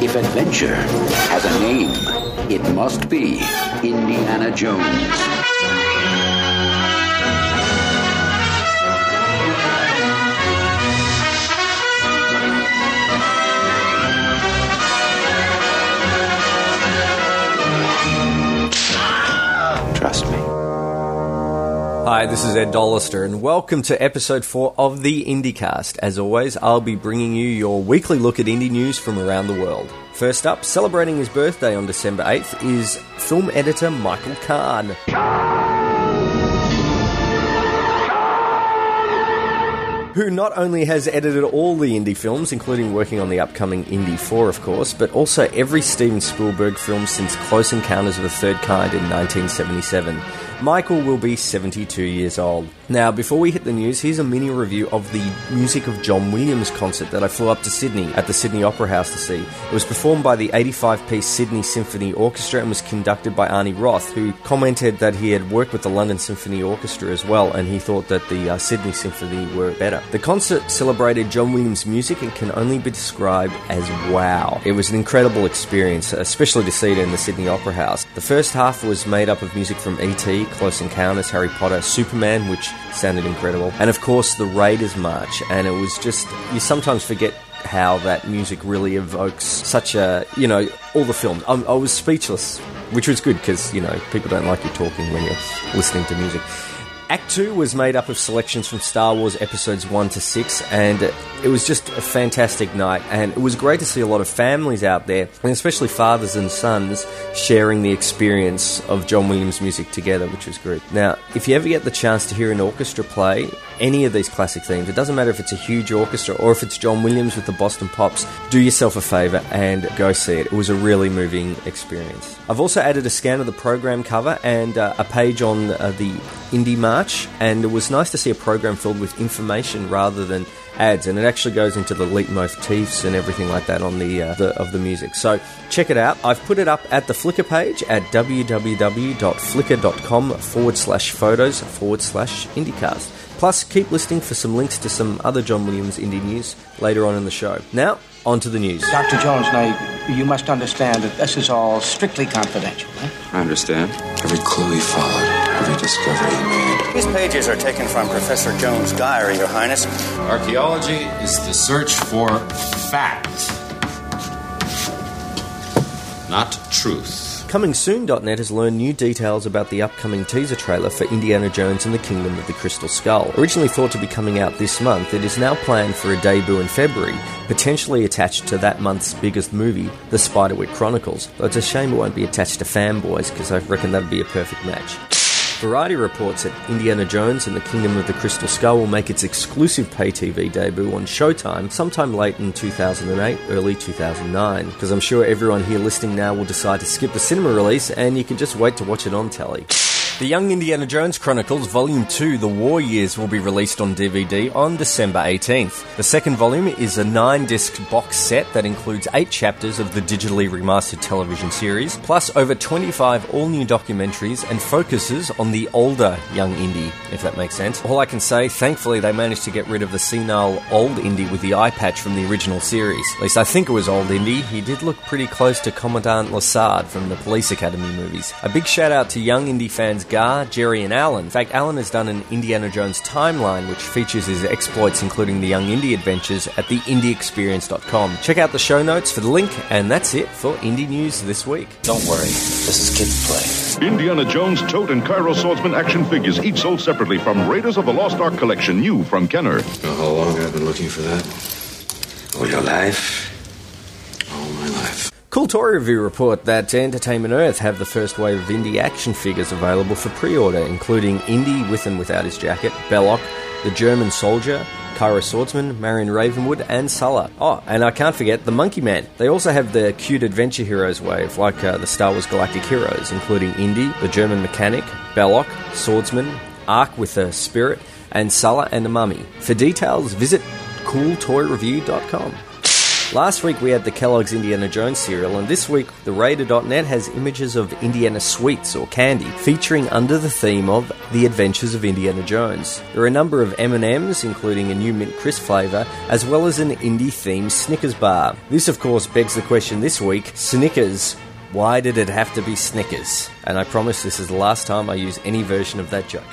If adventure has a name, it must be Indiana Jones. Hi, this is Ed Dollister, and welcome to episode 4 of the Indy-Cast. As always, I'll be bringing you your weekly look at Indy news from around the world. First up, celebrating his birthday on December 8th is film editor Michael Kahn. Who not only has edited all the Indy films, including working on the upcoming Indy 4, of course, but also every Steven Spielberg film since Close Encounters of the Third Kind in 1977. Michael will be 72 years old. Now, before we hit the news, here's a mini review of the Music of John Williams concert that I flew up to Sydney at the Sydney Opera House to see. It was performed by the 85 piece Sydney Symphony Orchestra and was conducted by Arnie Roth, who commented that he had worked with the London Symphony Orchestra as well and he thought that the uh, Sydney Symphony were better. The concert celebrated John Williams' music and can only be described as wow. It was an incredible experience, especially to see it in the Sydney Opera House. The first half was made up of music from E.T., Close Encounters, Harry Potter, Superman, which sounded incredible, and of course the Raiders March. And it was just, you sometimes forget how that music really evokes such a, you know, all the films. I, I was speechless, which was good because, you know, people don't like you talking when you're listening to music. Act 2 was made up of selections from Star Wars episodes 1 to 6, and it was just a fantastic night. And it was great to see a lot of families out there, and especially fathers and sons, sharing the experience of John Williams music together, which was great. Now, if you ever get the chance to hear an orchestra play any of these classic themes, it doesn't matter if it's a huge orchestra or if it's John Williams with the Boston Pops, do yourself a favour and go see it. It was a really moving experience. I've also added a scan of the program cover and uh, a page on uh, the Indy March, and it was nice to see a program filled with information rather than ads, and it actually goes into the leitmotifs and everything like that on the, uh, the of the music. So check it out. I've put it up at the Flickr page at www.flickr.com forward slash photos forward slash IndieCast. Plus, keep listening for some links to some other John Williams Indy news later on in the show. Now, on to the news. Dr. Jones, now, you must understand that this is all strictly confidential. Eh? I understand. Every clue he followed, every discovery he made. These pages are taken from Professor Jones' diary, Your Highness. Archaeology is the search for fact, not truth. ComingSoon.net has learned new details about the upcoming teaser trailer for Indiana Jones and the Kingdom of the Crystal Skull. Originally thought to be coming out this month, it is now planned for a debut in February, potentially attached to that month's biggest movie, The Spiderwick Chronicles. Though it's a shame it won't be attached to fanboys, because I reckon that'd be a perfect match. Variety reports that Indiana Jones and the Kingdom of the Crystal Skull will make its exclusive pay TV debut on Showtime sometime late in 2008, early 2009. Because I'm sure everyone here listening now will decide to skip the cinema release and you can just wait to watch it on telly. The Young Indiana Jones Chronicles Volume 2 The War Years will be released on DVD on December 18th. The second volume is a nine disc box set that includes eight chapters of the digitally remastered television series, plus over 25 all new documentaries and focuses on the older Young Indy, if that makes sense. All I can say, thankfully, they managed to get rid of the senile old Indy with the eye patch from the original series. At least I think it was old Indy. He did look pretty close to Commandant Lassard from the Police Academy movies. A big shout out to Young Indy fans Gar, Jerry, and Alan. In fact, Alan has done an Indiana Jones timeline which features his exploits, including the Young Indy adventures, at the indieexperience.com. Check out the show notes for the link, and that's it for Indy News this week. Don't worry, this is kids' play. Indiana Jones Toht and Cairo Swordsman action figures, each sold separately from Raiders of the Lost Ark collection, new from Kenner. Know how long I've been looking for that? All your life? Cool Toy Review report that Entertainment Earth have the first wave of Indy action figures available for pre-order, including Indy with and without his jacket, Belloc, the German Soldier, Cairo Swordsman, Marion Ravenwood, and Sallah. Oh, and I can't forget the Monkey Man. They also have the cute adventure heroes wave, like uh, the Star Wars Galactic Heroes, including Indy, the German Mechanic, Belloc, Swordsman, Ark with a Spirit, and Sallah and a Mummy. For details, visit cooltoyreview.com. Last week we had the Kellogg's Indiana Jones cereal, and this week the Raider.net has images of Indiana sweets or candy featuring under the theme of The Adventures of Indiana Jones. There are a number of M&Ms, including a new mint crisp flavour, as well as an Indy-themed Snickers bar. This, of course, begs the question this week: Snickers. Why did it have to be Snickers? And I promise this is the last time I use any version of that joke.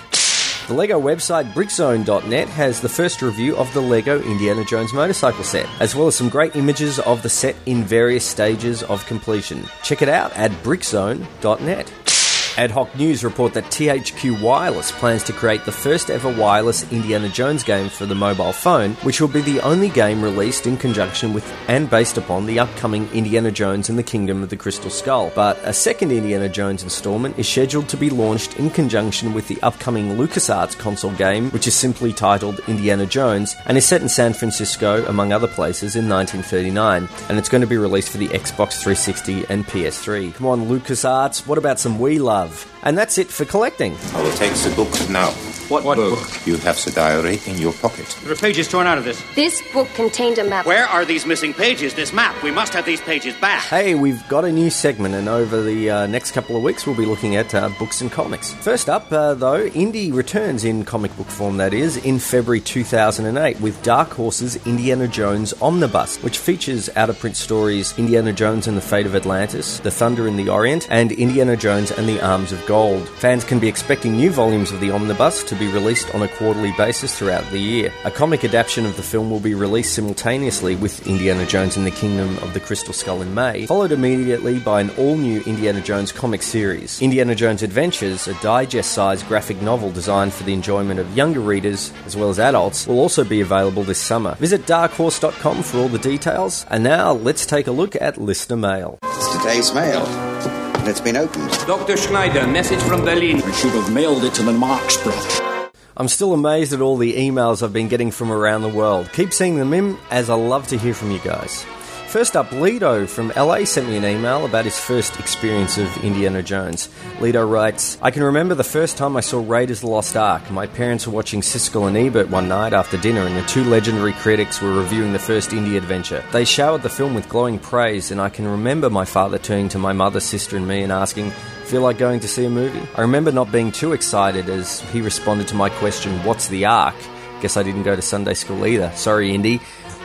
The LEGO website brickzone.net has the first review of the LEGO Indiana Jones motorcycle set, as well as some great images of the set in various stages of completion. Check it out at brickzone.net. Ad hoc news report that THQ Wireless plans to create the first ever wireless Indiana Jones game for the mobile phone, which will be the only game released in conjunction with and based upon the upcoming Indiana Jones and the Kingdom of the Crystal Skull. But a second Indiana Jones installment is scheduled to be launched in conjunction with the upcoming LucasArts console game, which is simply titled Indiana Jones and is set in San Francisco, among other places, in 1939. And it's going to be released for the Xbox 360 and PS3. Come on, LucasArts, what about some Wii Love? And that's it for collecting. I will take the book now. What, book? You have the diary in your pocket. There are pages torn out of this. This book contained a map. Where are these missing pages? This map. We must have these pages back. Hey, we've got a new segment, and over the uh, next couple of weeks, we'll be looking at uh, books and comics. First up, uh, though, Indy returns in comic book form, that is, in February 2008 with Dark Horse's Indiana Jones Omnibus, which features out of print stories Indiana Jones and the Fate of Atlantis, The Thunder in the Orient, and Indiana Jones and the Arms of Gold. Fans can be expecting new volumes of the Omnibus to be released on a quarterly basis throughout the year. A comic adaptation of the film will be released simultaneously with Indiana Jones and the Kingdom of the Crystal Skull in May, followed immediately by an all new Indiana Jones comic series. Indiana Jones Adventures, a digest sized graphic novel designed for the enjoyment of younger readers as well as adults, will also be available this summer. Visit darkhorse.com for all the details. And now let's take a look at listener mail. It's today's mail. And it's been opened. Dr. Schneider, message from Berlin. I should have mailed it to the Marxblatt. I'm still amazed at all the emails I've been getting from around the world. Keep sending them in, as I love to hear from you guys. First up, Lido from LA sent me an email about his first experience of Indiana Jones. Lido writes, I can remember the first time I saw Raiders of the Lost Ark. My parents were watching Siskel and Ebert one night after dinner, and the two legendary critics were reviewing the first Indy adventure. They showered the film with glowing praise, and I can remember my father turning to my mother, sister, and me and asking, Feel like going to see a movie? I remember not being too excited as he responded to my question, What's the Ark? Guess I didn't go to Sunday school either. Sorry, Indy.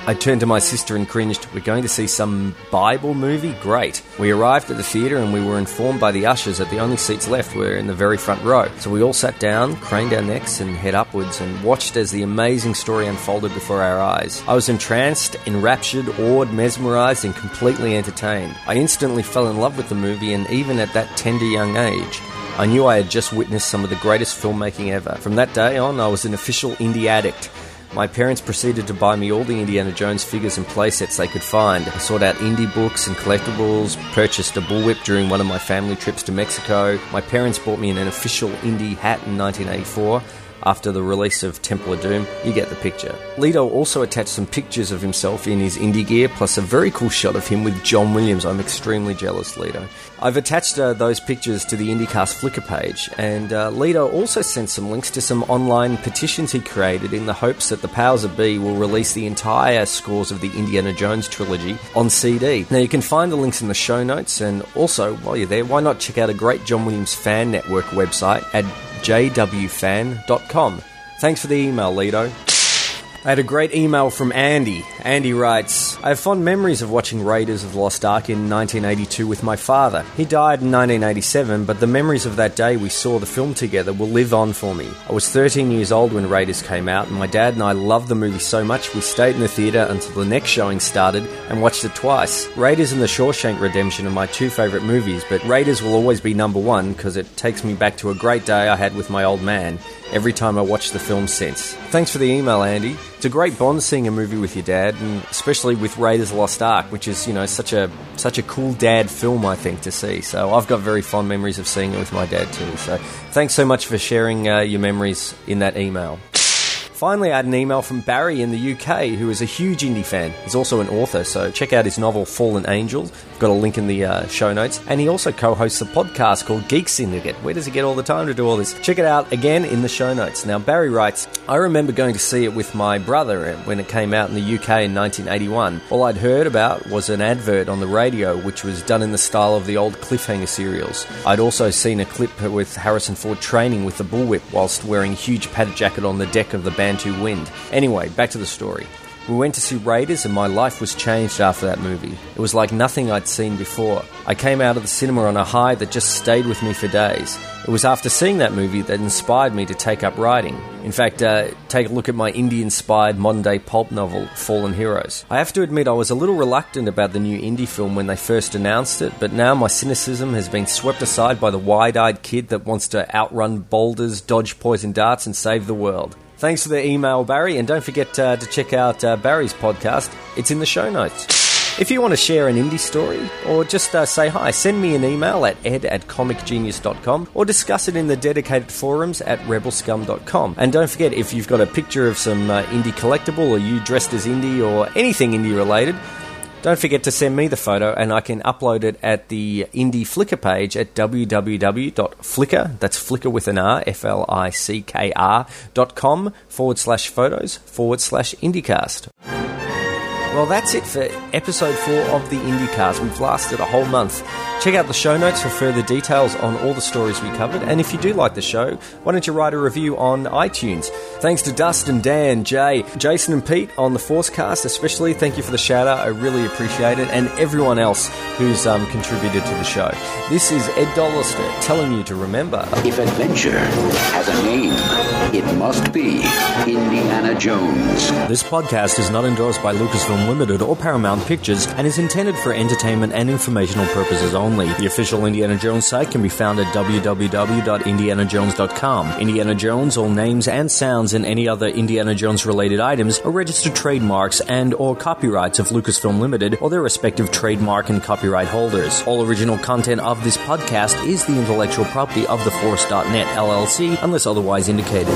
I turned to my sister and cringed. We're going to see some Bible movie? Great. We arrived at the theatre and we were informed by the ushers that the only seats left were in the very front row. So we all sat down, craned our necks, and head upwards and watched as the amazing story unfolded before our eyes. I was entranced, enraptured, awed, mesmerised, and completely entertained. I instantly fell in love with the movie, and even at that tender young age, I knew I had just witnessed some of the greatest filmmaking ever. From that day on, I was an official Indy addict. My parents proceeded to buy me all the Indiana Jones figures and playsets they could find. I sought out Indy books and collectibles, purchased a bullwhip during one of my family trips to Mexico. My parents bought me an official Indy hat in 1984 after the release of Temple of Doom. You get the picture. Lido also attached some pictures of himself in his Indy gear, plus a very cool shot of him with John Williams. I'm extremely jealous, Lido. I've attached uh, those pictures to the Indy-Cast Flickr page, and uh, Lido also sent some links to some online petitions he created in the hopes that the powers that be will release the entire scores of the Indiana Jones trilogy on CD. Now, you can find the links in the show notes, and also, while you're there, why not check out a great John Williams fan network website at jwfan.com. Thanks for the email, Lido. I had a great email from Andy. Andy writes, I have fond memories of watching Raiders of the Lost Ark in 1982 with my father. He died in 1987, but the memories of that day we saw the film together will live on for me. I was 13 years old when Raiders came out, and my dad and I loved the movie so much we stayed in the theatre until the next showing started and watched it twice. Raiders and The Shawshank Redemption are my two favourite movies, but Raiders will always be number one because it takes me back to a great day I had with my old man every time I watch the film since. Thanks for the email, Andy. It's a great bond seeing a movie with your dad, and especially with Raiders of Lost Ark, which is you know such a such a cool dad film I think to see. So I've got very fond memories of seeing it with my dad too. So thanks so much for sharing uh, your memories in that email. Finally, I had an email from Barry in the UK, who is a huge Indy fan. He's also an author, so check out his novel Fallen Angels. Got a link in the uh, show notes. And he also co hosts a podcast called Geek Syndicate. Where does he get all the time to do all this? Check it out again in the show notes. Now, Barry writes I remember going to see it with my brother when it came out in the UK in 1981. All I'd heard about was an advert on the radio, which was done in the style of the old cliffhanger serials. I'd also seen a clip with Harrison Ford training with the bullwhip whilst wearing a huge padded jacket on the deck of the Bantu Wind. Anyway, back to the story. We went to see Raiders, and my life was changed after that movie. It was like nothing I'd seen before. I came out of the cinema on a high that just stayed with me for days. It was after seeing that movie that inspired me to take up writing. In fact, uh, take a look at my Indy inspired modern day pulp novel, Fallen Heroes. I have to admit, I was a little reluctant about the new Indy film when they first announced it, but now my cynicism has been swept aside by the wide eyed kid that wants to outrun boulders, dodge poison darts, and save the world. Thanks for the email, Barry, and don't forget uh, to check out uh, Barry's podcast. It's in the show notes. If you want to share an Indy story or just uh, say hi, send me an email at ed at comicgenius.com or discuss it in the dedicated forums at rebelscum.com. And don't forget, if you've got a picture of some uh, Indy collectible or you dressed as Indy or anything Indy related, don't forget to send me the photo and I can upload it at the Indy Flickr page at www.flickr, that's Flickr with an R, F L I C K R, dot com forward slash photos forward slash IndieCast. Well, that's it for episode four of the Indy-Cast. We've lasted a whole month. Check out the show notes for further details on all the stories we covered. And if you do like the show, why don't you write a review on iTunes? Thanks to Dustin, Dan, Jay, Jason, and Pete on the Forcecast, especially. Thank you for the shout out. I really appreciate it. And everyone else who's um, contributed to the show. This is Ed Dollister telling you to remember If adventure has a name, it must be Indiana Jones. This podcast is not endorsed by Lucasfilm Limited or Paramount Pictures and is intended for entertainment and informational purposes only. The official Indiana Jones site can be found at www.indianajones.com. Indiana Jones, all names and sounds and any other Indiana Jones related items are registered trademarks and or copyrights of Lucasfilm Limited or their respective trademark and copyright holders. All original content of this podcast is the intellectual property of the Force.net LLC unless otherwise indicated.